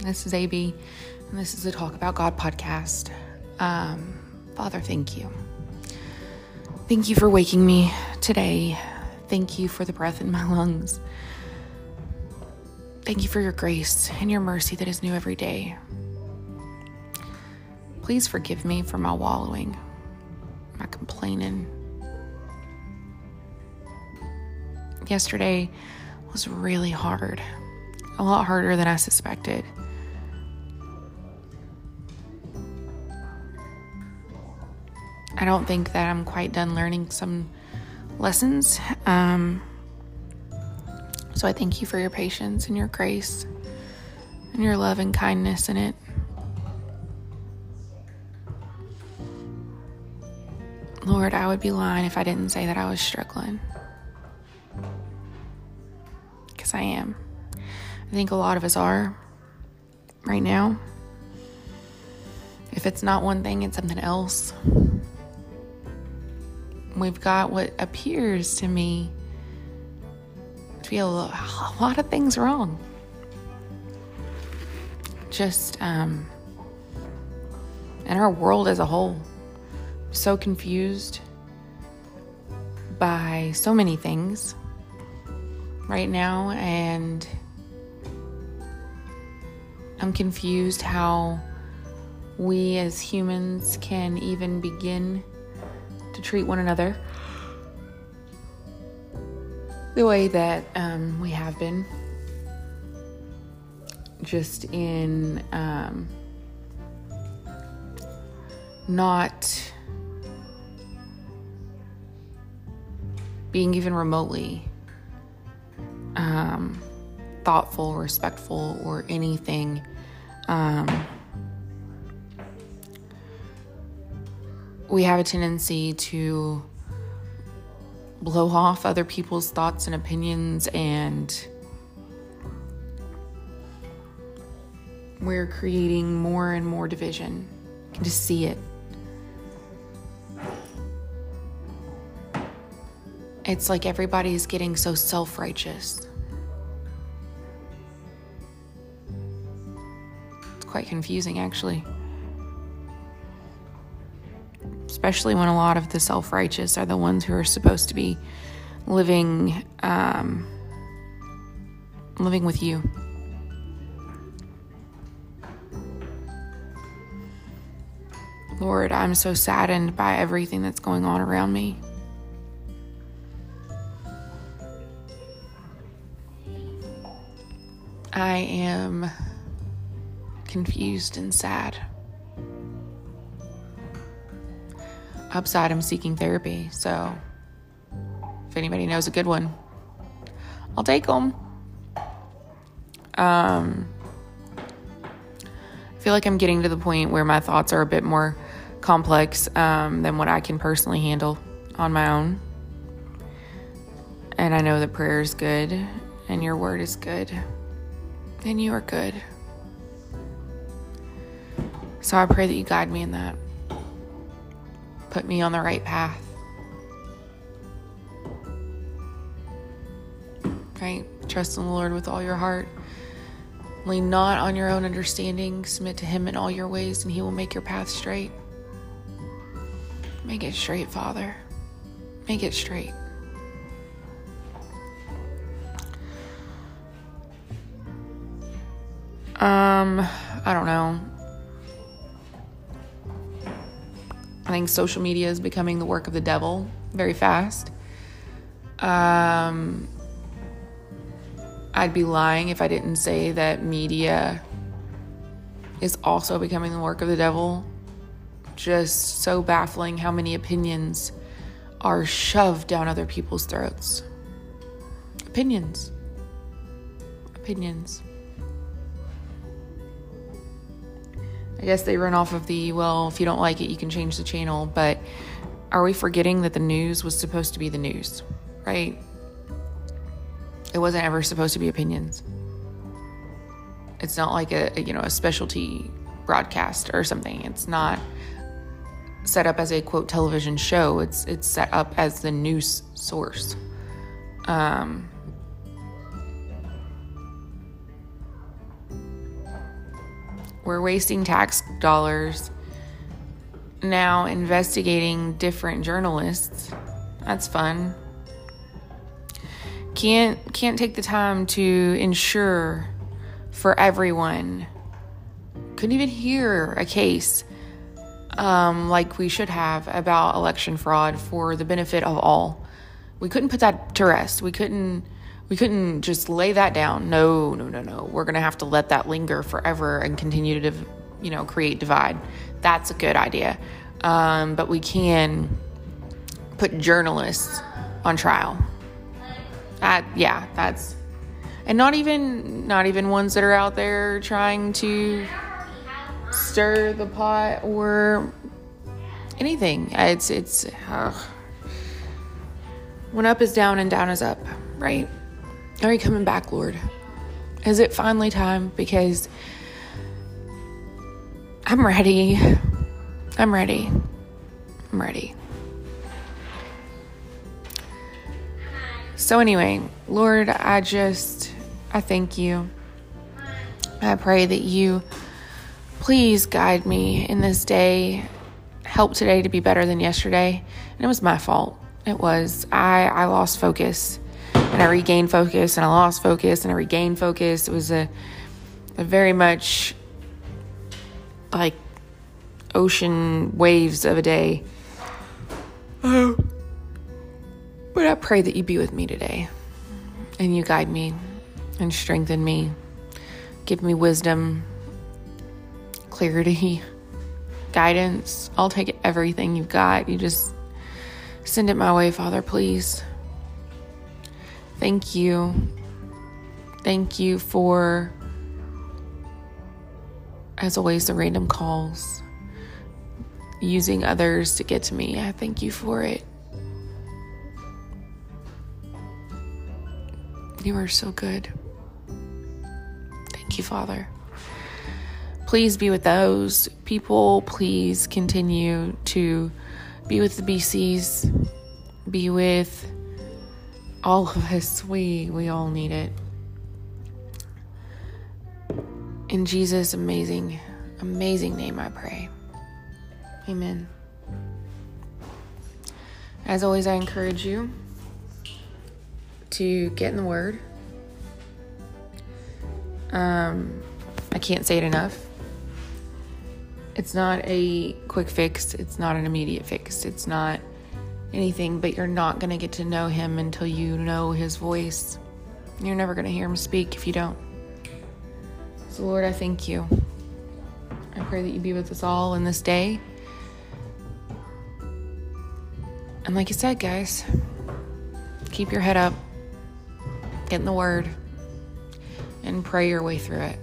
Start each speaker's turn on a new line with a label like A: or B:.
A: This is AB, and this is the Talk About God podcast. Um, Father, thank you. Thank you for waking me today. Thank you for the breath in my lungs. Thank you for your grace and your mercy that is new every day. Please forgive me for my wallowing, my complaining. Yesterday was really hard a lot harder than I suspected. I don't think that I'm quite done learning some lessons. Um, so I thank you for your patience and your grace and your love and kindness in it. Lord, I would be lying if I didn't say that I was struggling. Because I am. I think a lot of us are right now. If it's not one thing, it's something else. We've got what appears to me to be a lot of things wrong. Just, um, and our world as a whole, so confused by so many things right now, and I'm confused how we as humans can even begin to treat one another the way that um, we have been. Just in um, not being even remotely um, thoughtful, respectful, or anything um, we have a tendency to blow off other people's thoughts and opinions, and we're creating more and more division. You can just see it. It's like everybody's getting so self righteous. Quite confusing, actually. Especially when a lot of the self righteous are the ones who are supposed to be living, um, living with you. Lord, I'm so saddened by everything that's going on around me. I am confused and sad. Upside, I'm seeking therapy, so if anybody knows a good one, I'll take them. Um, I feel like I'm getting to the point where my thoughts are a bit more complex um, than what I can personally handle on my own. And I know that prayer is good and your word is good, and you are good. So I pray that you guide me in that. Put me on the right path. Right? Trust in the Lord with all your heart. Lean not on your own understanding. Submit to Him in all your ways, and He will make your path straight. Make it straight, Father. Make it straight. Um, I don't know. I think social media is becoming the work of the devil very fast. Um, I'd be lying if I didn't say that media is also becoming the work of the devil. Just so baffling how many opinions are shoved down other people's throats. Opinions. Opinions. I guess they run off of the, well, if you don't like it, you can change the channel. But are we forgetting that the news was supposed to be the news, right? It wasn't ever supposed to be opinions. It's not like a, you know, a specialty broadcast or something. It's not set up as a quote television show. It's it's set up as the news source. Um, We're wasting tax dollars now investigating different journalists. That's fun. Can't can't take the time to ensure for everyone. Couldn't even hear a case um, like we should have about election fraud for the benefit of all. We couldn't put that to rest. We couldn't we couldn't just lay that down. No, no, no, no. We're gonna have to let that linger forever and continue to, you know, create divide. That's a good idea. Um, but we can put journalists on trial. Uh, yeah, that's and not even not even ones that are out there trying to stir the pot or anything. It's it's uh, when up is down and down is up, right? Are you coming back, Lord? Is it finally time? Because I'm ready. I'm ready. I'm ready. So, anyway, Lord, I just, I thank you. I pray that you please guide me in this day. Help today to be better than yesterday. And it was my fault. It was. I, I lost focus and I regained focus and I lost focus and I regained focus. It was a, a very much like ocean waves of a day. Oh. But I pray that you be with me today and you guide me and strengthen me. Give me wisdom, clarity, guidance. I'll take everything you've got. You just send it my way, Father, please. Thank you. Thank you for, as always, the random calls using others to get to me. I thank you for it. You are so good. Thank you, Father. Please be with those people. Please continue to be with the BCs. Be with all of us. We we all need it. In Jesus' amazing, amazing name, I pray. Amen. As always, I encourage you to get in the Word. Um, I can't say it enough. It's not a quick fix, it's not an immediate fix, it's not anything, but you're not going to get to know Him until you know His voice. You're never going to hear Him speak if you don't. So, Lord, I thank you. I pray that you be with us all in this day. And like you said, guys, keep your head up, get in the Word, and pray your way through it.